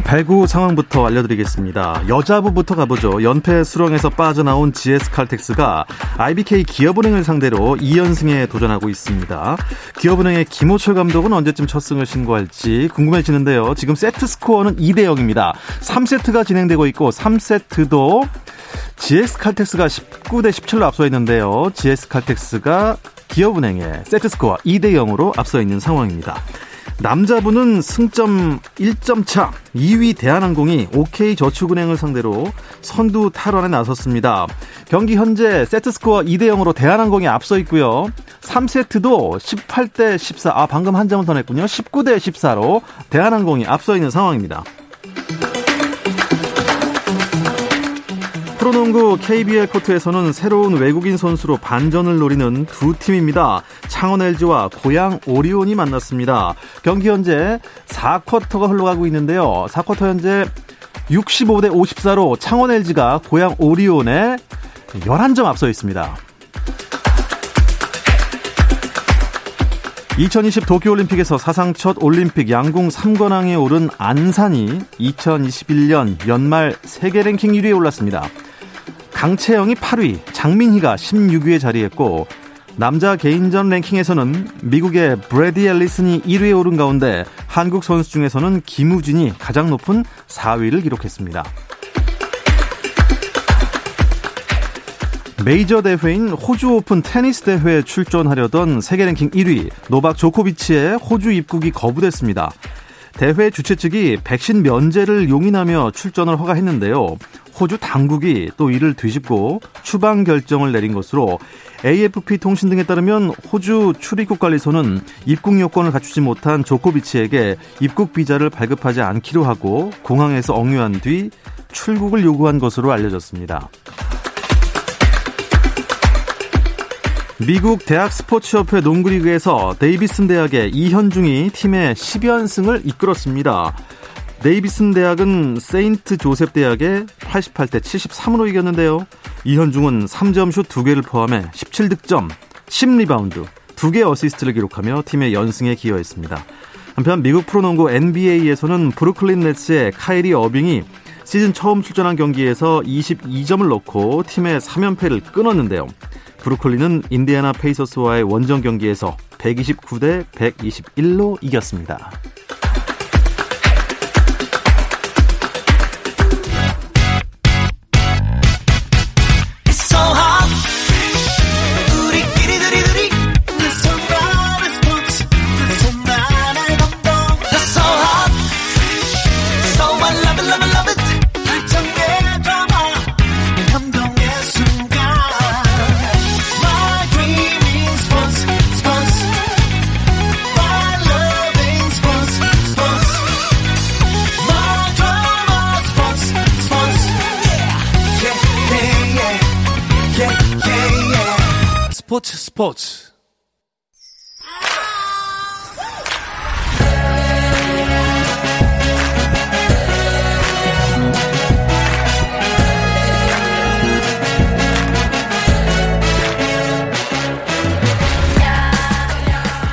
배구 상황부터 알려드리겠습니다. 여자부부터 가보죠. 연패 수렁에서 빠져나온 GS칼텍스가 IBK 기업은행을 상대로 2연승에 도전하고 있습니다. 기업은행의 김호철 감독은 언제쯤 첫 승을 신고할지 궁금해지는데요. 지금 세트 스코어는 2대 0입니다. 3세트가 진행되고 있고 3세트도 GS칼텍스가 19대 17로 앞서 있는데요. GS칼텍스가 기업은행의 세트 스코어 2대 0으로 앞서 있는 상황입니다. 남자분은 승점 1점 차 2위 대한항공이 OK저축은행을 상대로 선두 탈환에 나섰습니다. 경기 현재 세트 스코어 2대 0으로 대한항공이 앞서 있고요. 3세트도 18대 14, 아 방금 한 점을 더 냈군요. 19대 14로 대한항공이 앞서 있는 상황입니다. 프로농구 KBL 코트에서는 새로운 외국인 선수로 반전을 노리는 두 팀입니다. 창원 LG와 고양 오리온이 만났습니다. 경기 현재 4쿼터가 흘러가고 있는데요. 4쿼터 현재 65대 54로 창원 LG가 고양 오리온에 11점 앞서 있습니다. 2020 도쿄올림픽에서 사상 첫 올림픽 양궁 3관왕에 오른 안산이 2021년 연말 세계 랭킹 1위에 올랐습니다. 강채영이 8위, 장민희가 16위에 자리했고 남자 개인전 랭킹에서는 미국의 브래디 앨리슨이 1위에 오른 가운데 한국 선수 중에서는 김우진이 가장 높은 4위를 기록했습니다. 메이저 대회인 호주 오픈 테니스 대회에 출전하려던 세계 랭킹 1위 노박 조코비치의 호주 입국이 거부됐습니다. 대회 주최 측이 백신 면제를 용인하며 출전을 허가했는데요. 호주 당국이 또 이를 뒤집고 추방 결정을 내린 것으로 AFP 통신 등에 따르면 호주 출입국 관리소는 입국 요건을 갖추지 못한 조코비치에게 입국 비자를 발급하지 않기로 하고 공항에서 억류한 뒤 출국을 요구한 것으로 알려졌습니다. 미국 대학 스포츠협회 농구리그에서 데이비슨 대학의 이현중이 팀의 10연승을 이끌었습니다. 데이비슨 대학은 세인트 조셉 대학에 88대 73으로 이겼는데요. 이현중은 3점 슛 2개를 포함해 17득점, 10리바운드, 2개 어시스트를 기록하며 팀의 연승에 기여했습니다. 한편 미국 프로농구 NBA에서는 브루클린 넷츠의 카이리 어빙이 시즌 처음 출전한 경기에서 22점을 넣고 팀의 3연패를 끊었는데요. 브루클린은 인디애나 페이서스와의 원정 경기에서 129대 121로 이겼습니다.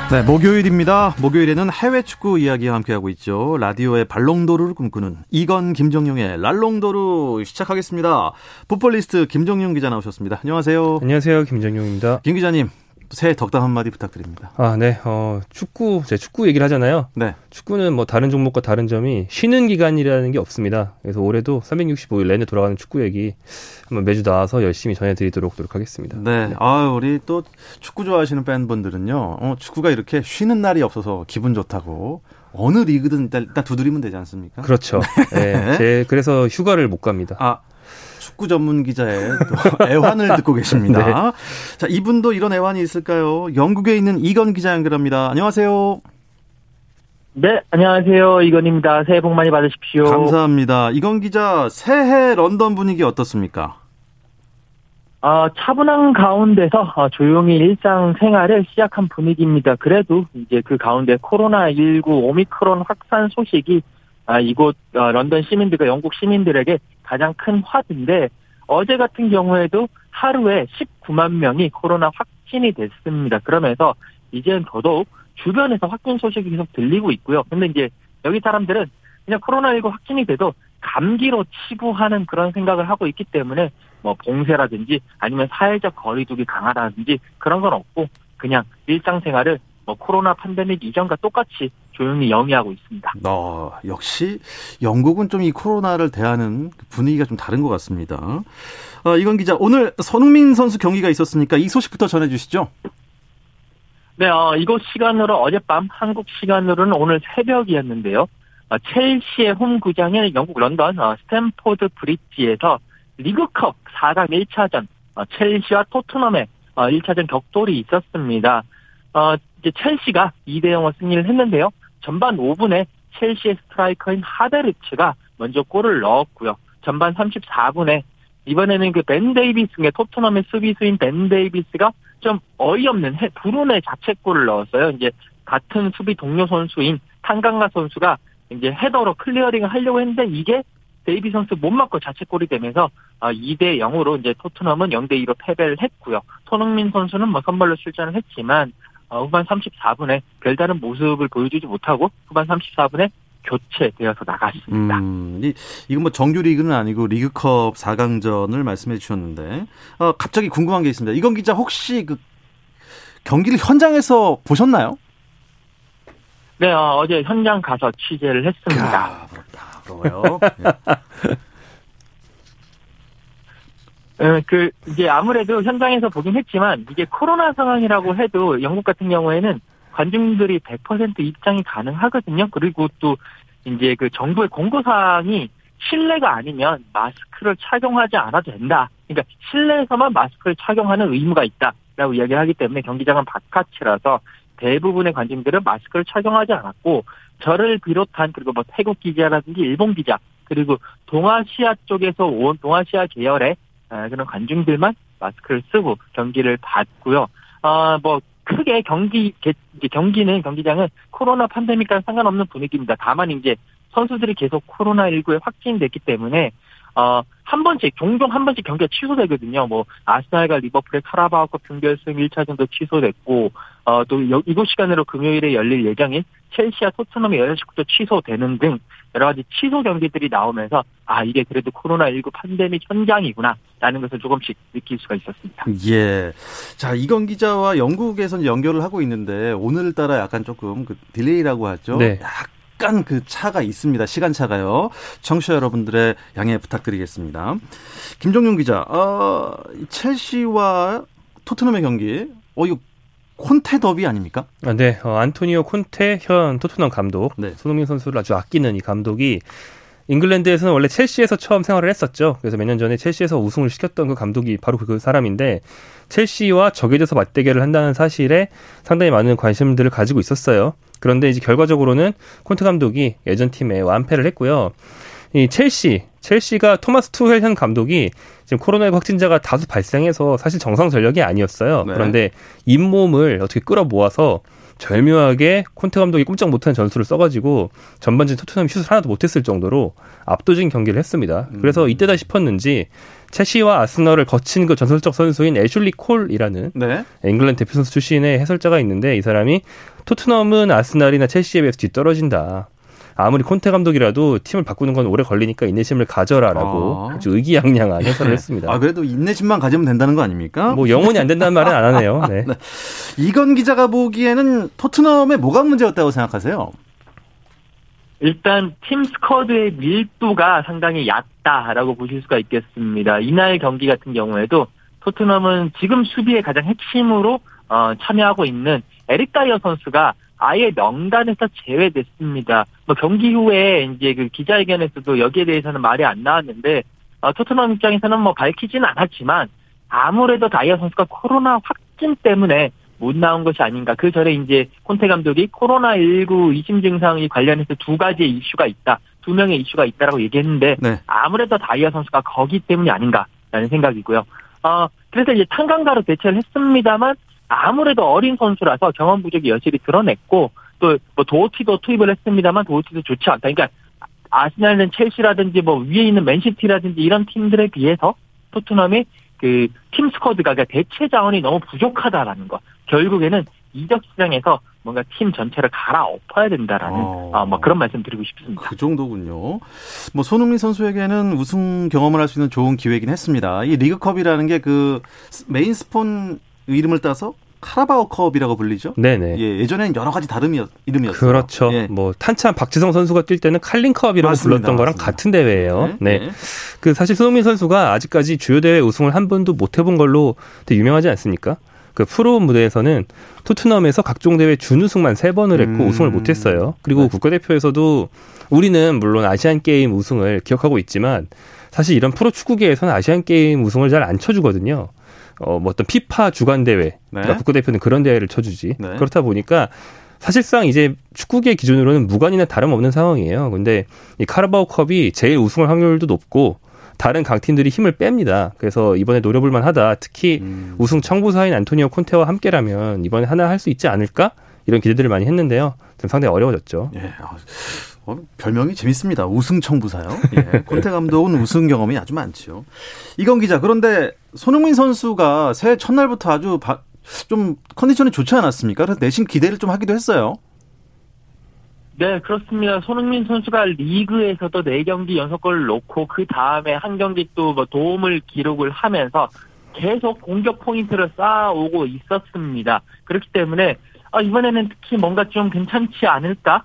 네, 목요일입니다. 목요일에는 해외 축구 이야기와 함께하고 있죠. 라디오의 발롱도르를 꿈꾸는 이건 김정용의 랄롱도르 시작하겠습니다. 풋볼리스트 김정용 기자 나오셨습니다. 안녕하세요. 안녕하세요. 김정용입니다. 김 기자님, 새해 덕담 한마디 부탁드립니다. 아, 네. 어, 축구, 제 축구 얘기를 하잖아요. 네. 축구는 뭐 다른 종목과 다른 점이 쉬는 기간이라는 게 없습니다. 그래서 올해도 365일 내내 돌아가는 축구 얘기 한번 매주 나와서 열심히 전해드리도록 노력하겠습니다. 네. 네. 아, 우리 또 축구 좋아하시는 팬분들은요, 어, 축구가 이렇게 쉬는 날이 없어서 기분 좋다고 어느 리그든 일단, 일단 두드리면 되지 않습니까? 그렇죠. 네. 네. 제, 그래서 휴가를 못 갑니다. 아, 축구 전문 기자의 애환을 듣고 계십니다. 네. 자, 이분도 이런 애환이 있을까요? 영국에 있는 이건 기자 연결합니다. 안녕하세요. 네, 안녕하세요. 이건입니다. 새해 복 많이 받으십시오. 감사합니다. 이건 기자, 새해 런던 분위기 어떻습니까? 어, 차분한 가운데서 어, 조용히 일상 생활을 시작한 분위기입니다. 그래도 이제 그 가운데 코로나19 오미크론 확산 소식이 아, 이곳 어, 런던 시민들과 영국 시민들에게 가장 큰 화두인데 어제 같은 경우에도 하루에 19만 명이 코로나 확진이 됐습니다. 그러면서 이제는 더더욱 주변에서 확진 소식이 계속 들리고 있고요. 근데 이제 여기 사람들은 그냥 코로나19 확진이 돼도 감기로 치부하는 그런 생각을 하고 있기 때문에 뭐 봉쇄라든지 아니면 사회적 거리두기 강화라든지 그런 건 없고 그냥 일상생활을 뭐 코로나 팬데믹 이전과 똑같이 조용히 영위하고 있습니다. 어, 역시 영국은 좀 이 코로나를 대하는 분위기가 좀 다른 것 같습니다. 어, 이건 기자, 오늘 손흥민 선수 경기가 있었으니까 이 소식부터 전해주시죠. 네, 어, 이곳 시간으로 어젯밤 한국 시간으로는 오늘 새벽이었는데요. 어, 첼시의 홈 구장인 영국 런던 어, 스탠포드 브릿지에서 리그컵 4강 1차전 어, 첼시와 토트넘의 1차전 격돌이 있었습니다. 이제 첼시가 2대 0로 승리를 했는데요. 전반 5분에 첼시의 스트라이커인 하데르츠가 먼저 골을 넣었고요. 전반 34분에 이번에는 그 벤 데이비스의 토트넘의 수비수인 벤 데이비스가 좀 어이없는 불운의 자책골을 넣었어요. 이제 같은 수비 동료 선수인 탕강가 선수가 이제 헤더로 clearing을 하려고 했는데 이게 데이비스 선수 몸 맞고 자책골이 되면서 2대 아, 0으로 이제 토트넘은 0대 2로 패배를 했고요. 손흥민 선수는 뭐 선발로 출전을 했지만 어, 후반 34분에 별다른 모습을 보여주지 못하고 후반 34분에 교체되어서 나갔습니다. 음, 이, 이건 뭐 정규 리그는 아니고 리그컵 4강전을 말씀해 주셨는데 어, 갑자기 궁금한 게 있습니다. 이건 기자 혹시 그 경기를 현장에서 보셨나요? 네, 어, 제 현장 가서 취재를 했습니다. 아, 부럽다, 부러워요. 네, 그, 이제 아무래도 현장에서 보긴 했지만, 이게 코로나 상황이라고 해도 영국 같은 경우에는 관중들이 100% 입장이 가능하거든요. 그리고 또, 이제 그 정부의 공고 사항이 실내가 아니면 마스크를 착용하지 않아도 된다. 그러니까 실내에서만 마스크를 착용하는 의무가 있다라고 이야기를 하기 때문에 경기장은 바깥이라서 대부분의 관중들은 마스크를 착용하지 않았고 저를 비롯한 그리고 뭐 태국 기자라든지 일본 기자 그리고 동아시아 쪽에서 온 동아시아 계열의 아, 그런 관중들만 마스크를 쓰고 경기를 봤고요. 아 뭐 크게 경기 경기는 경기장은 코로나 팬데믹과 상관없는 분위기입니다. 다만 이제 선수들이 계속 코로나 19에 확진됐기 때문에 어, 한 번씩, 종종 한 번씩 경기가 취소되거든요. 뭐, 아스날과 리버풀의 카라바오컵 준결승 1차전도 취소됐고, 어, 또 이곳 시간으로 금요일에 열릴 예정인 첼시와 토트넘의 여자축구도 취소되는 등 여러 가지 취소 경기들이 나오면서 아 이게 그래도 코로나19 팬데믹 현장이구나라는 것을 조금씩 느낄 수가 있었습니다. 예. 자 이건 기자와 영국에서 연결을 하고 있는데 오늘따라 약간 조금 그 delay라고 하죠. 네. 약간 그 차가 있습니다. 시간 차가요. 청취자 여러분들의 양해 부탁드리겠습니다. 김종윤 기자, 어, 첼시와 토트넘의 경기, 어, 이거 콘테 더비 아닙니까? 아, 네, 어, 안토니오 콘테 현 토트넘 감독, 네. 손흥민 선수를 아주 아끼는 이 감독이 잉글랜드에서는 원래 첼시에서 처음 생활을 했었죠. 그래서 몇 년 전에 첼시에서 우승을 시켰던 그 감독이 바로 그 사람인데 첼시와 적에져서 맞대결을 한다는 사실에 상당히 많은 관심들을 가지고 있었어요. 그런데 이제 결과적으로는 콘테 감독이 예전 팀에 완패를 했고요. 이 첼시, 첼시가 토마스 투헬 현 감독이 지금 코로나19 확진자가 다수 발생해서 사실 정상 전력이 아니었어요. 네. 그런데 잇몸을 어떻게 끌어 모아서 절묘하게 콘테 감독이 꼼짝 못하는 전술을 써가지고 전반전 토트넘이 슛을 하나도 못했을 정도로 압도적인 경기를 했습니다. 음. 그래서 이때다 싶었는지 첼시와 아스널을 거친 그 전설적 선수인 애슐리 콜이라는 네. 잉글랜드 대표 선수 출신의 해설자가 있는데 이 사람이 토트넘은 아스널이나 첼시에 비해서 뒤떨어진다. 아무리 콘테 감독이라도 팀을 바꾸는 건 오래 걸리니까 인내심을 가져라라고 아. 아주 의기양양한 해설을 했습니다. 아 그래도 인내심만 가지면 된다는 거 아닙니까? 뭐 영원히 안 된다는 말은 안 하네요. 네. 네. 이건 기자가 보기에는 토트넘의 뭐가 문제였다고 생각하세요? 일단 팀 스쿼드의 밀도가 상당히 얕다라고 보실 수가 있겠습니다. 이날 경기 같은 경우에도 토트넘은 지금 수비의 가장 핵심으로 어, 참여하고 있는 에릭 다이어 선수가 아예 명단에서 제외됐습니다. 뭐 경기 후에 이제 그 기자회견에서도 여기에 대해서는 말이 안 나왔는데 어, 토트넘 입장에서는 뭐 밝히지는 않았지만 아무래도 다이아 선수가 코로나 확진 때문에 못 나온 것이 아닌가. 그 전에 이제 콘테 감독이 코로나19 이심 증상이 관련해서 두 가지의 이슈가 있다. 두 명의 이슈가 있다라고 얘기했는데 네. 아무래도 다이아 선수가 거기 때문이 아닌가라는 생각이고요. 어, 그래서 이제 탄강가로 대체를 했습니다만 아무래도 어린 선수라서 경험 부족이 여실히 드러냈고 또 뭐 도어티도 투입을 했습니다만 도어티도 좋지 않다. 그러니까 아스날은 첼시라든지 뭐 위에 있는 맨시티라든지 이런 팀들에 비해서 토트넘이 그 팀 스쿼드가 그러니까 대체 자원이 너무 부족하다라는 거. 결국에는 이적 시장에서 뭔가 팀 전체를 갈아엎어야 된다라는 어. 어, 뭐 그런 말씀 드리고 싶습니다. 그 정도군요. 뭐 손흥민 선수에게는 우승 경험을 할 수 있는 좋은 기회이긴 했습니다. 이 리그컵이라는 게 그 메인 스폰 이름을 따서 카라바오컵이라고 불리죠. 네네. 예, 예전에는 여러 가지 다른 이름이었어요. 그렇죠. 예. 뭐 한참 박지성 선수가 뛸 때는 칼링컵이라고 맞습니다. 불렀던 거랑 맞습니다. 같은 대회예요. 네. 네. 네. 그 사실 손흥민 선수가 아직까지 주요 대회 우승을 한 번도 못 해본 걸로 되게 유명하지 않습니까? 그 프로 무대에서는 토트넘에서 각종 대회 준우승만 세 번을 했고 음. 우승을 못 했어요. 그리고 네. 국가대표에서도 우리는 물론 아시안 게임 우승을 기억하고 있지만 사실 이런 프로 축구계에서는 아시안 게임 우승을 잘 안 쳐주거든요. 어, 뭐 어떤 피파 주간 대회, 네. 그러니까 국가대표는 그런 대회를 쳐주지. 네. 그렇다 보니까 사실상 이제 축구계 기준으로는 무관이나 다름없는 상황이에요. 근데 이 카라바오 컵이 제일 우승할 확률도 높고 다른 강팀들이 힘을 뺍니다. 그래서 이번에 노려볼 만하다. 특히 음. 우승 청부사인 안토니오 콘테와 함께라면 이번에 하나 할 수 있지 않을까? 이런 기대들을 많이 했는데요. 좀 상당히 어려워졌죠. 예. 어, 별명이 재밌습니다. 우승 청부사요. 예. 콘테 감독은 우승 경험이 아주 많죠. 이건 기자, 그런데 손흥민 선수가 새해 첫날부터 아주 바, 좀 컨디션이 좋지 않았습니까? 그래서 내심 기대를 좀 하기도 했어요. 네, 그렇습니다. 손흥민 선수가 리그에서도 4경기 연속골을 놓고 그 다음에 한 경기 또 뭐 도움을 기록을 하면서 계속 공격 포인트를 쌓아오고 있었습니다. 그렇기 때문에 아, 이번에는 특히 뭔가 좀 괜찮지 않을까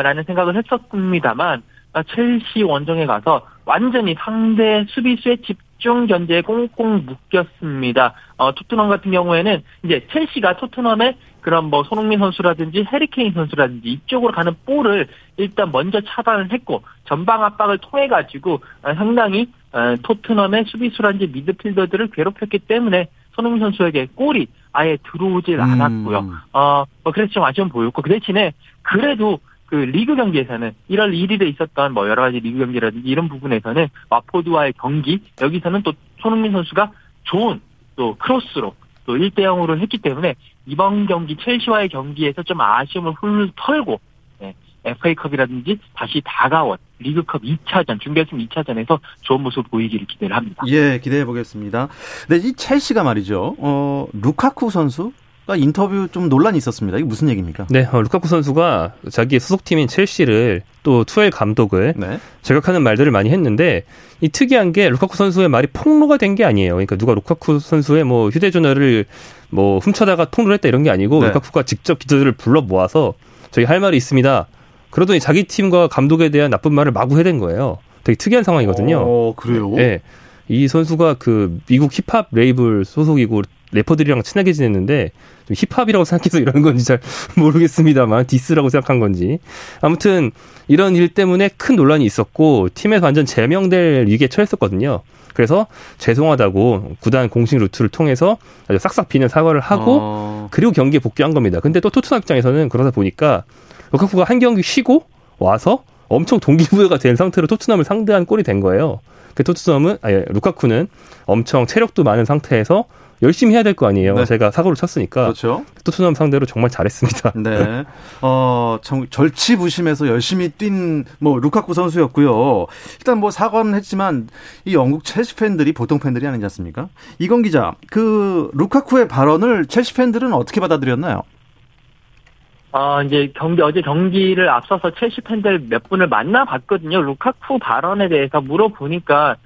라는 생각을 했었습니다만 아, 첼시 원정에 가서 완전히 상대 수비수의 집중 견제에 꽁꽁 묶였습니다. 어, 토트넘 같은 경우에는 이제 첼시가 토트넘의 그런 뭐 손흥민 선수라든지 해리케인 선수라든지 이쪽으로 가는 볼을 일단 먼저 차단을 했고 전방 압박을 통해 가지고 어, 상당히 어, 토트넘의 수비수라든지 미드필더들을 괴롭혔기 때문에 손흥민 선수에게 골이 아예 들어오질 음. 않았고요. 어, 뭐 그래서 좀 아쉬움 보였고 그 대신에 그래도 그 리그 경기에서는 1월 1일에 있었던 뭐 여러 가지 리그 경기라든지 이런 부분에서는 와포드와의 경기 여기서는 또 손흥민 선수가 좋은 또 크로스로 또 1대 0으로 했기 때문에 이번 경기 첼시와의 경기에서 좀 아쉬움을 훌 털고 네, FA컵이라든지 다시 다가온 리그컵 2차전, 준결승 2차전에서 좋은 모습 보이기를 기대를 합니다. 예, 기대해 보겠습니다. 네, 이 첼시가 말이죠. 어, 루카쿠 선수 가 인터뷰 좀 논란이 있었습니다. 이게 무슨 얘기입니까? 네, 어, 루카쿠 선수가 자기 소속팀인 첼시를 또 투엘 감독을 네. 저격하는 말들을 많이 했는데 이 특이한 게 루카쿠 선수의 말이 폭로가 된 게 아니에요. 그러니까 누가 루카쿠 선수의 뭐 휴대전화를 뭐 훔쳐다가 통로를 했다 이런 게 아니고 네. 루카쿠가 직접 기자들을 불러 모아서 저희 할 말이 있습니다. 그러더니 자기 팀과 감독에 대한 나쁜 말을 마구 해댄 거예요. 되게 특이한 상황이거든요. 어, 그래요? 네. 이 선수가 그 미국 힙합 레이블 소속이고 래퍼들이랑 친하게 지냈는데 좀 힙합이라고 생각해서 이러는 건지 잘 모르겠습니다만 디스라고 생각한 건지 아무튼 이런 일 때문에 큰 논란이 있었고 팀에서 완전 제명될 위기에 처했었거든요. 그래서 죄송하다고 구단 공식 루트를 통해서 아주 싹싹 비는 사과를 하고 어... 그리고 경기에 복귀한 겁니다. 근데 또 토트넘 입장에서는 그러다 보니까 루카쿠가 한 경기 쉬고 와서 엄청 동기부여가 된 상태로 토트넘을 상대한 꼴이 된 거예요. 그 토트넘은 아니 루카쿠는 엄청 체력도 많은 상태에서 열심히 해야 될 거 아니에요. 네. 제가 사고를 쳤으니까. 그렇죠. 토트넘 상대로 정말 잘했습니다. 네. 어, 정, 절치부심해서 열심히 뛴 뭐 루카쿠 선수였고요. 일단 뭐 사과는 했지만 이 영국 첼시 팬들이 보통 팬들이 아니지 않습니까? 이건 기자, 그 루카쿠의 발언을 첼시 팬들은 어떻게 받아들였나요? 어, 이제 경기, 어제 경기를 앞서서 첼시 팬들 몇 분을 만나봤거든요. 루카쿠 발언에 대해서 물어보니까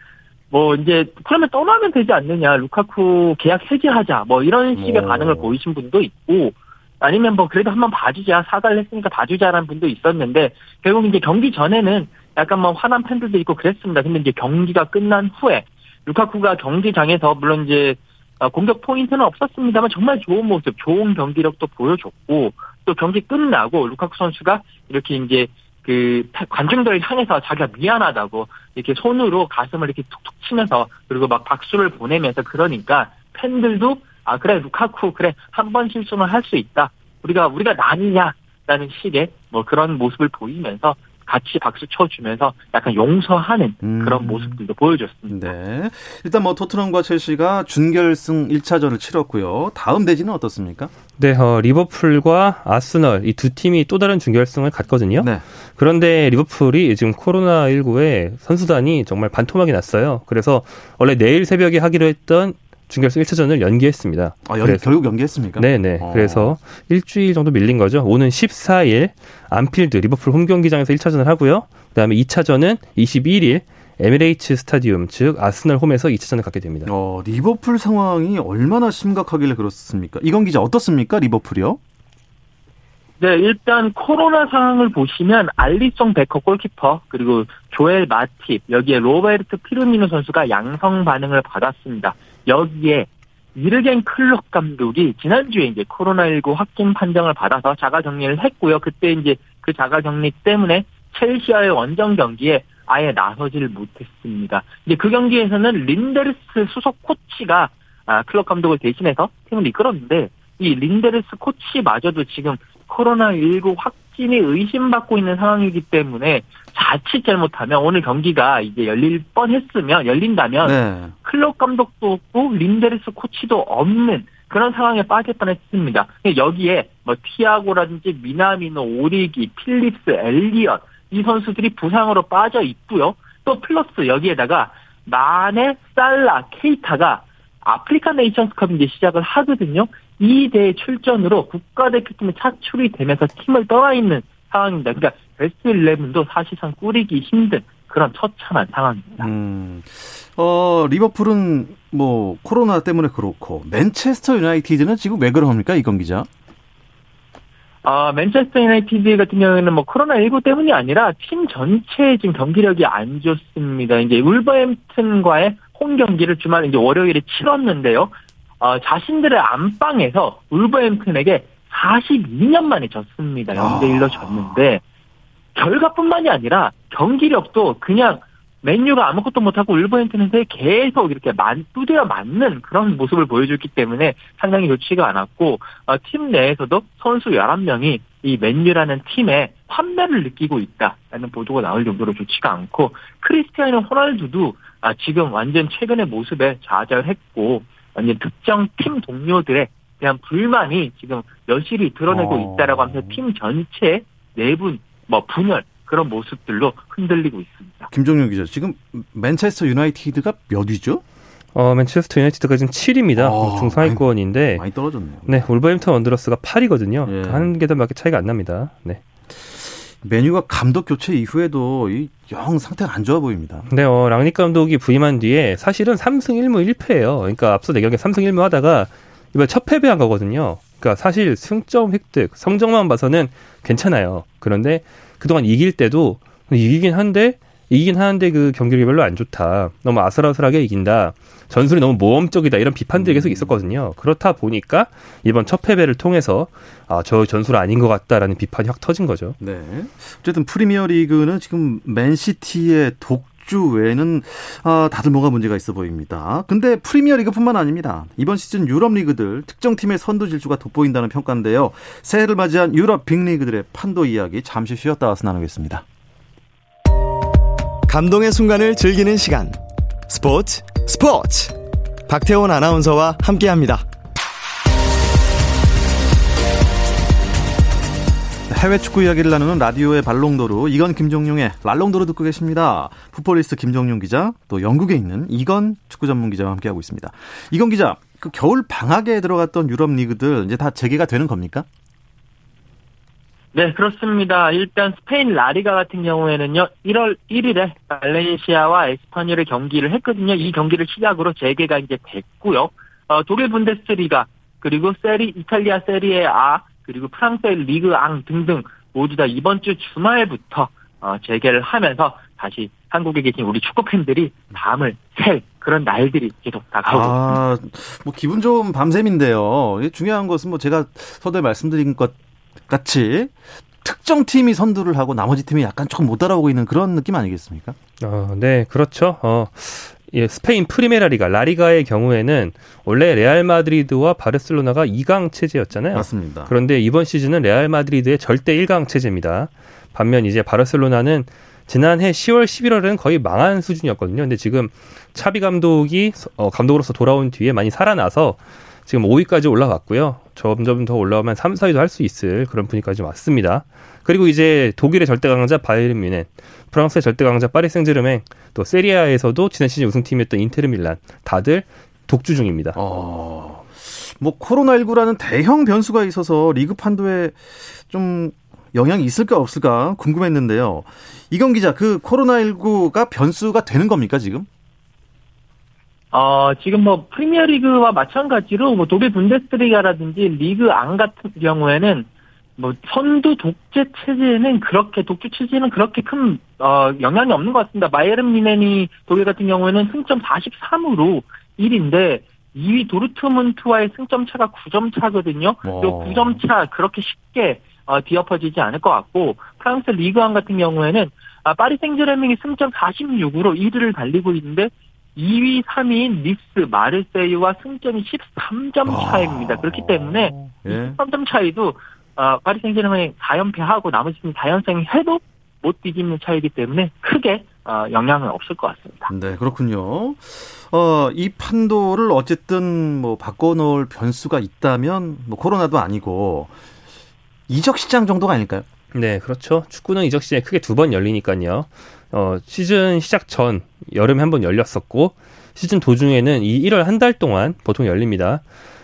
뭐 이제 그러면 떠나면 되지 않느냐 루카쿠 계약 해지하자 뭐 이런 식의 오. 반응을 보이신 분도 있고 아니면 뭐 그래도 한번 봐주자 사과를 했으니까 봐주자라는 분도 있었는데 결국 이제 경기 전에는 약간 뭐 화난 팬들도 있고 그랬습니다. 근데 이제 경기가 끝난 후에 루카쿠가 경기장에서 물론 이제 어, 공격 포인트는 없었습니다만 정말 좋은 모습, 좋은 경기력도 보여줬고 또 경기 끝나고 루카쿠 선수가 이렇게 이제 그 관중들을 향해서 자기가 미안하다고 이렇게 손으로 가슴을 이렇게 툭툭 치면서 그리고 막 박수를 보내면서 그러니까 팬들도 아 그래 루카쿠 그래 한 번 실수는 할 수 있다. 우리가 우리가 남이냐라는 식의 뭐 그런 모습을 보이면서 같이 박수 쳐주면서 약간 용서하는 음. 그런 모습들도 보여줬습니다. 네. 일단 뭐 토트넘과 첼시가 준결승 1차전을 치렀고요. 다음 대지는 어떻습니까? 네, 어, 리버풀과 아스널 이 두 팀이 또 다른 준결승을 갔거든요. 네. 그런데 리버풀이 지금 코로나19에 선수단이 정말 반토막이 났어요. 그래서 원래 내일 새벽에 하기로 했던 준결승 1차전을 연기했습니다. 아, 연, 결국 연기했습니까? 네네. 어. 그래서 일주일 정도 밀린 거죠. 오는 14일 안필드 리버풀 홈 경기장에서 1차전을 하고요. 그다음에 2차전은 21일 에미레이츠 스타디움 즉 아스널 홈에서 2차전을 갖게 됩니다. 어, 리버풀 상황이 얼마나 심각하길래 그렇습니까? 이건 기자 어떻습니까? 리버풀이요? 네, 일단 코로나 상황을 보시면 알리송 베커 골키퍼 그리고 조엘 마팁 여기에 로베르트 피르미노 선수가 양성 반응을 받았습니다. 여기에 위르겐 클롭 감독이 지난주에 이제 코로나19 확진 판정을 받아서 자가 격리를 했고요. 그때 이제 그 자가 격리 때문에 첼시와의 원정 경기에 아예 나서지를 못했습니다. 이제 그 경기에서는 린데르스 수석 코치가 아, 클럽 감독을 대신해서 팀을 이끌었는데 이 린데르스 코치마저도 지금 코로나19 확진이 의심받고 있는 상황이기 때문에 자칫 잘못하면 오늘 경기가 이제 열릴 뻔했으면 열린다면 네. 클럽 감독도 없고 린데르스 코치도 없는 그런 상황에 빠질 뻔했습니다. 여기에 뭐 티아고라든지 미나미노, 오리기, 필립스, 엘리엇 이 선수들이 부상으로 빠져 있고요. 또 플러스 여기에다가 마네, 살라, 케이타가 아프리카 네이션스컵 이제 시작을 하거든요. 이 대회 출전으로 국가대표팀에 차출이 되면서 팀을 떠나 있는 상황입니다. 그러니까 베스트 11도 사실상 꾸리기 힘든 그런 처참한 상황입니다. 음, 어, 리버풀은 뭐 코로나 때문에 그렇고 맨체스터 유나이티드는 지금 왜 그럽니까 이건 기자? 아, 맨체스터 유나이티드 같은 경우에는 뭐 코로나19 때문이 아니라 팀 전체의 지금 경기력이 안 좋습니다. 이제 울버햄튼과의 홈 경기를 주말 이제 월요일에 치렀는데요. 어, 자신들의 안방에서 울버햄튼에게 42년 만에 졌습니다. 0대 1로 졌는데 결과뿐만이 아니라 경기력도 그냥 맨유가 아무것도 못하고 울버햄튼한테 계속 이렇게 만, 두드려 맞는 그런 모습을 보여줬기 때문에 상당히 좋지가 않았고 어, 팀 내에서도 선수 11명이 이 맨유라는 팀에 환멸을 느끼고 있다라는 보도가 나올 정도로 좋지가 않고 크리스티아노 호날두도 아, 지금 완전 최근의 모습에 좌절했고 완전 특정 팀 동료들의 대한 불만이 지금 여실히 드러내고 어. 있다라고 하면서 팀 전체 내분 뭐 분열 그런 모습들로 흔들리고 있습니다. 김종윤 기자, 지금 맨체스터 유나이티드가 몇 위죠? 어, 맨체스터 유나이티드가 지금 7위입니다. 아, 중상위권인데 많이, 많이, 떨어졌네요. 네, 울버햄튼 원더러스가 8위거든요. 예. 한 계단밖에 차이가 안 납니다. 네. 메뉴가 감독 교체 이후에도 영 상태가 안 좋아 보입니다. 네, 어, 랑닉 감독이 부임한 뒤에 사실은 3승 1무 1패예요. 그러니까 앞서 내경에 3승 1무 하다가 이번 첫 패배한 거거든요. 그러니까 사실 승점 획득, 성적만 봐서는 괜찮아요. 그런데 그동안 이길 때도 이기긴 한데 이기긴 하는데 그 경기력이 별로 안 좋다. 너무 아슬아슬하게 이긴다. 전술이 너무 모험적이다. 이런 비판들이 계속 음. 있었거든요. 그렇다 보니까 이번 첫 패배를 통해서 아, 저 전술 아닌 것 같다라는 비판이 확 터진 거죠. 네. 어쨌든 프리미어 리그는 지금 맨시티의 독 주 외에는 아, 다들 뭐가 문제가 있어 보입니다. 근데 프리미어 리그뿐만 아닙니다. 이번 시즌 유럽 리그들 특정 팀의 선두 질주가 돋보인다는 평가인데요. 새해를 맞이한 유럽 빅리그들의 판도 이야기 잠시 쉬었다 와서 나누겠습니다. 감동의 순간을 즐기는 시간. 스포츠 스포츠. 박태원 아나운서와 함께합니다. 해외 축구 이야기를 나누는 라디오의 발롱도르 이건 김종용의 랄롱도르 듣고 계십니다. 풋볼리스트 김종용 기자 또 영국에 있는 이건 축구 전문 기자와 함께하고 있습니다. 이건 기자 그 겨울 방학에 들어갔던 유럽 리그들 이제 다 재개가 되는 겁니까? 네, 그렇습니다. 일단 스페인 라리가 같은 경우에는요, 1월 1일에 발렌시아와 에스파뇰의 경기를 했거든요. 이 경기를 시작으로 재개가 이제 됐고요. 어, 독일 분데스리가 그리고 세리 이탈리아 세리에 A 그리고 프랑스의 리그 앙 등등 모두 다 이번 주 주말부터 어, 재개를 하면서 다시 한국에 계신 우리 축구 팬들이 밤을 셀 그런 날들이 계속 다가오고 아, 있습니다. 뭐 기분 좋은 밤샘인데요. 중요한 것은 뭐 제가 서두에 말씀드린 것 같이 특정 팀이 선두를 하고 나머지 팀이 약간 조금 못 따라오고 있는 그런 느낌 아니겠습니까? 어, 네, 그렇죠. 어, 예, 스페인 프리메라 리가 라리가의 경우에는 원래 레알 마드리드와 바르셀로나가 2강 체제였잖아요. 맞습니다. 그런데 이번 시즌은 레알 마드리드의 절대 1강 체제입니다. 반면 이제 바르셀로나는 지난해 10월, 11월은 거의 망한 수준이었거든요. 근데 지금 차비 감독이 어, 감독으로서 돌아온 뒤에 많이 살아나서 지금 5위까지 올라갔고요. 점점 더 올라오면 3, 4위도 할 수 있을 그런 분위기까지 왔습니다. 그리고 이제 독일의 절대 강자 바이에른 뮌헨, 프랑스의 절대 강자 파리 생제르맹, 또 세리아에서도 지난 시즌 우승팀이었던 인테르 밀란 다들 독주 중입니다. 어, 뭐 코로나19라는 대형 변수가 있어서 리그 판도에 좀 영향이 있을까 없을까 궁금했는데요. 이경 기자, 그 코로나19가 변수가 되는 겁니까 지금? 어, 지금 뭐 프리미어 리그와 마찬가지로 뭐 독일 분데스리가라든지 리그 안 같은 경우에는 뭐 선두 독재 체제는 그렇게 독주 체제는 그렇게 큰 어, 영향이 없는 것 같습니다. 마이에른 미넨이 독일 같은 경우에는 승점 43으로 1인데 2위 도르트문트와의 승점 차가 9점 차거든요. 또 9점 차 그렇게 쉽게 어, 뒤엎어지지 않을 것 같고 프랑스 리그왕 같은 경우에는 아, 파리 생제르맹이 승점 46으로 1위를 달리고 있는데 2위, 3위인 니스, 마르세유와 승점이 13점 아. 차입니다. 그렇기 때문에 예. 13점 차이도 어, 파리 생제르맹이 4연패하고 나머지 팀 4연승 해도 못 뒤집는 차이기 때문에 크게 어, 영향은 없을 것 같습니다. 네, 그렇군요. 어, 이 판도를 어쨌든 뭐 바꿔놓을 변수가 있다면 뭐 코로나도 아니고 이적 시장 정도가 아닐까요? 네, 그렇죠. 축구는 이적 시장이 크게 두 번 열리니까요. 어, 시즌 시작 전 여름에 한 번 열렸었고 시즌 도중에는 이 1월 한 달 동안 보통 열립니다.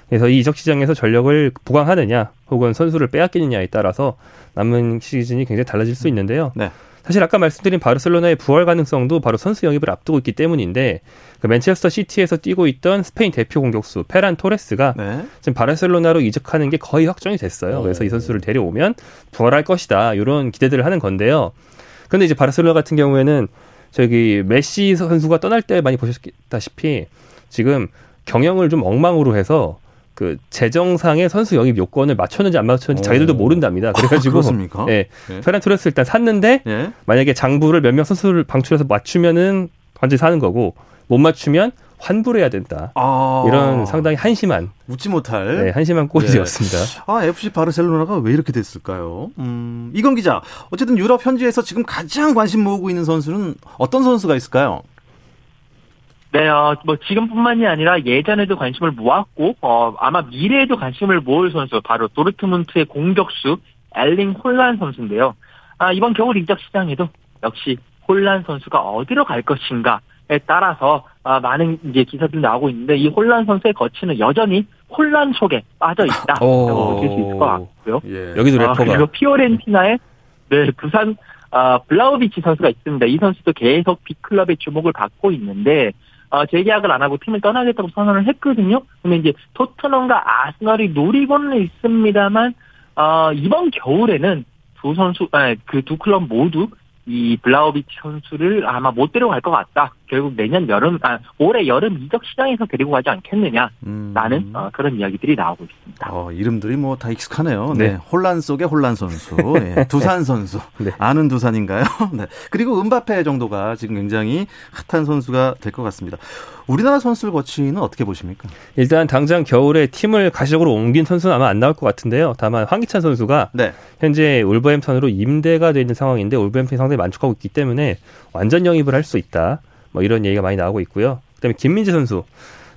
그래서 이 이적 시장에서 전력을 보강하느냐 혹은 선수를 빼앗기느냐에 따라서 남은 시즌이 굉장히 달라질 수 있는데요. 네. 사실 아까 말씀드린 바르셀로나의 부활 가능성도 바로 선수 영입을 앞두고 있기 때문인데 그 맨체스터 시티에서 뛰고 있던 스페인 대표 공격수 페란 토레스가 네. 지금 바르셀로나로 이적하는 게 거의 확정이 됐어요. 오. 그래서 이 선수를 데려오면 부활할 것이다 이런 기대들을 하는 건데요. 근데 이제 바르셀로나 같은 경우에는 저기 메시 선수가 떠날 때 많이 보셨다시피 지금 경영을 좀 엉망으로 해서 그 재정상의 선수 영입 요건을 맞췄는지 안 맞췄는지 자기들도 모른답니다. 그래가지고 아, 예, 네. 페란 토레스 일단 샀는데 네. 만약에 장부를 몇 명 선수를 방출해서 맞추면은 완전히 사는 거고 못 맞추면 환불 해야 된다. 아. 이런 상당히 한심한 웃지 못할 네, 한심한 꼴이었습니다. 네. 아 FC 바르셀로나가 왜 이렇게 됐을까요? 음, 이건 기자, 어쨌든 유럽 현지에서 지금 가장 관심 모으고 있는 선수는 어떤 선수가 있을까요? 네, 어, 뭐 지금뿐만이 아니라 예전에도 관심을 모았고 어, 아마 미래에도 관심을 모을 선수 바로 도르트문트의 공격수 엘링 홀란 선수인데요. 아, 이번 겨울 이적 시장에도 역시 홀란 선수가 어디로 갈 것인가 에 따라서 아, 많은 이제 기사들이 나오고 있는데 이 혼란 선수의 거치는 여전히 혼란 속에 빠져 있다라고 볼수 있을 것 같고요. 예. 여기도 아, 래퍼가 아, 그리고 피오렌티나의 네, 부산 아, 블라우비치 선수가 있습니다. 이 선수도 계속 빅클럽의 주목을 받고 있는데 어, 재계약을 안 하고 팀을 떠나겠다고 선언을 했거든요. 근데 이제 토트넘과 아스널이 노리고는 있습니다만 어, 이번 겨울에는 두 선수, 아, 그두 클럽 모두 이 블라우비치 선수를 아마 못 데려갈 것 같다. 결국 내년 여름, 아, 올해 여름 이적 시장에서 데리고 가지 않겠느냐라는 음. 어, 그런 이야기들이 나오고 있습니다. 어, 이름들이 뭐 다 익숙하네요. 네. 네. 혼란 속의 혼란 선수, 네. 두산 선수, 네. 아는 두산인가요? 네. 그리고 은바페 정도가 지금 굉장히 핫한 선수가 될 것 같습니다. 우리나라 선수를 거치는 어떻게 보십니까? 일단 당장 겨울에 팀을 가시적으로 옮긴 선수는 아마 안 나올 것 같은데요. 다만 황기찬 선수가 네. 현재 울버햄턴으로 임대가 되어 있는 상황인데 울버햄턴이 상당히 만족하고 있기 때문에 완전 영입을 할 수 있다. 뭐 이런 얘기가 많이 나오고 있고요. 그다음에 김민재 선수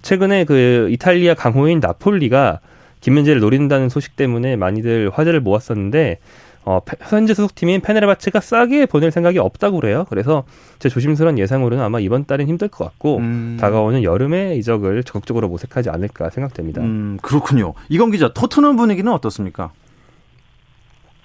최근에 그 이탈리아 강호인 나폴리가 김민재를 노린다는 소식 때문에 많이들 화제를 모았었는데 어, 현재 소속팀인 페네르바체가 싸게 보낼 생각이 없다고 그래요. 그래서 제 조심스러운 예상으로는 아마 이번 달엔 힘들 것 같고 음. 다가오는 여름에 이적을 적극적으로 모색하지 않을까 생각됩니다. 음, 그렇군요. 이건 기자, 토트넘 분위기는 어떻습니까?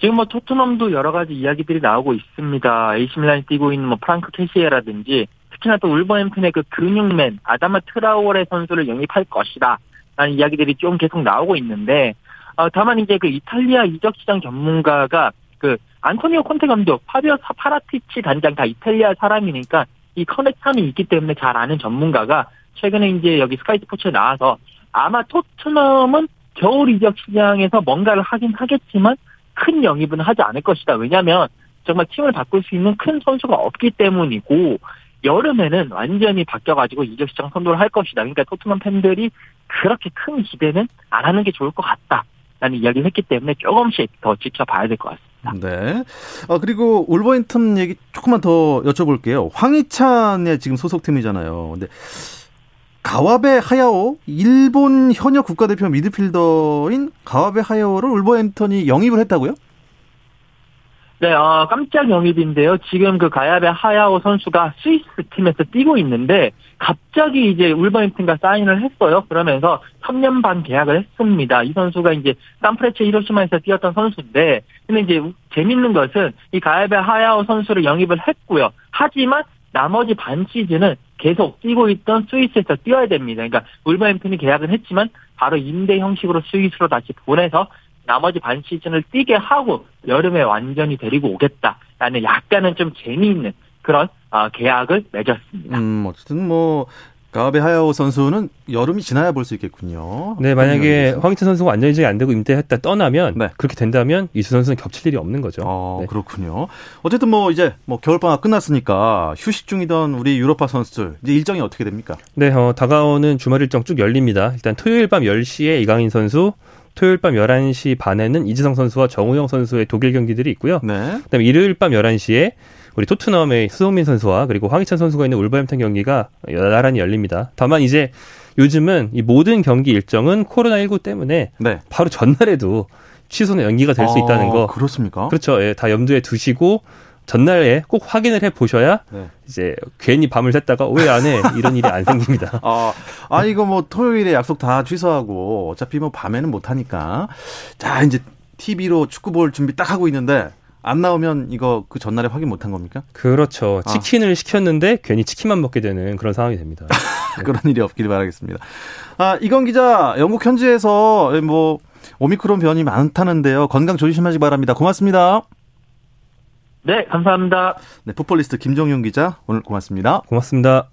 지금 뭐 토트넘도 여러 가지 이야기들이 나오고 있습니다. AC 밀란이 뛰고 있는 뭐 프랑크 케시에라든지 특히나 또 울버햄튼의 그 근육맨 아다마 트라오레 선수를 영입할 것이다. 라는 이야기들이 좀 계속 나오고 있는데 어, 다만 이제 그 이탈리아 이적 시장 전문가가 그 안토니오 콘테 감독, 파비오 파라티치 단장 다 이탈리아 사람이니까 이 connection이 있기 때문에 잘 아는 전문가가 최근에 이제 여기 스카이 스포츠에 나와서 아마 토트넘은 겨울 이적 시장에서 뭔가를 하긴 하겠지만 큰 영입은 하지 않을 것이다. 왜냐하면 정말 팀을 바꿀 수 있는 큰 선수가 없기 때문이고 여름에는 완전히 바뀌어가지고 이적 시장 선도를 할 것이다. 그러니까 토트넘 팬들이 그렇게 큰 기대는 안 하는 게 좋을 것 같다. 라는 이야기를 했기 때문에 조금씩 더 지켜봐야 될 것 같습니다. 네. 아, 그리고 울버햄튼 얘기 조금만 더 여쭤볼게요. 황희찬의 지금 소속팀이잖아요. 근데 가와베 하야오 일본 현역 국가대표 미드필더인 가와베 하야오를 울버햄턴이 영입을 했다고요? 네, 어, 깜짝 영입인데요. 지금 그 가야베 하야오 선수가 스위스 팀에서 뛰고 있는데 갑자기 이제 울버햄튼과 사인을 했어요. 그러면서 3년 반 계약을 했습니다. 이 선수가 이제 산프레체 히로시마에서 뛰었던 선수인데 근데 이제 재밌는 것은 이 가야베 하야오 선수를 영입을 했고요. 하지만 나머지 반 시즌은 계속 뛰고 있던 스위스에서 뛰어야 됩니다. 그러니까 울버햄튼이 계약은 했지만 바로 임대 형식으로 스위스로 다시 보내서 나머지 반 시즌을 뛰게 하고 여름에 완전히 데리고 오겠다라는 약간은 좀 재미있는 그런 어, 계약을 맺었습니다. 음, 어쨌든 뭐 가베 하야오 선수는 여름이 지나야 볼 수 있겠군요. 네, 만약에 황희찬 선수가 완전히 이제 안 되고 임대했다 떠나면 네. 그렇게 된다면 이수 선수는 겹칠 일이 없는 거죠. 어, 네. 그렇군요. 어쨌든 뭐 이제 뭐 겨울 방학 끝났으니까 휴식 중이던 우리 유로파 선수들 이제 일정이 어떻게 됩니까? 네, 어, 다가오는 주말 일정 쭉 열립니다. 일단 토요일 밤 10시에 이강인 선수, 토요일 밤 11시 반에는 이지성 선수와 정우영 선수의 독일 경기들이 있고요. 네. 그다음에 일요일 밤 11시에 우리 토트넘의 수성민 선수와 그리고 황희찬 선수가 있는 울버햄튼 경기가 나란히 열립니다. 다만 이제 요즘은 이 모든 경기 일정은 코로나19 때문에 네. 바로 전날에도 취소나 연기가 될수 아, 있다는 거. 그렇습니까? 그렇죠. 예, 다 염두에 두시고 전날에 꼭 확인을 해 보셔야 네. 이제 괜히 밤을 샜다가 왜 안 해 이런 일이 안 생깁니다. 아, 아 이거 뭐 토요일에 약속 다 취소하고 어차피 뭐 밤에는 못 하니까 자 이제 TV로 축구 볼 준비 딱 하고 있는데 안 나오면 이거 그 전날에 확인 못 한 겁니까? 그렇죠. 아. 치킨을 아. 시켰는데 괜히 치킨만 먹게 되는 그런 상황이 됩니다. 그런 일이 없기를 바라겠습니다. 아, 이건 기자, 영국 현지에서 뭐 오미크론 변이 많다는데요. 건강 조심하시 기 바랍니다. 고맙습니다. 네, 감사합니다. 네, 포폴리스트 김정윤 기자 오늘 고맙습니다. 고맙습니다.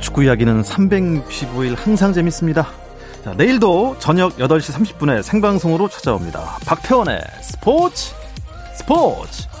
축구 이야기는 365일 항상 재밌습니다. 자, 내일도 저녁 8시 30분에 생방송으로 찾아옵니다. 박태원의 스포츠 스포츠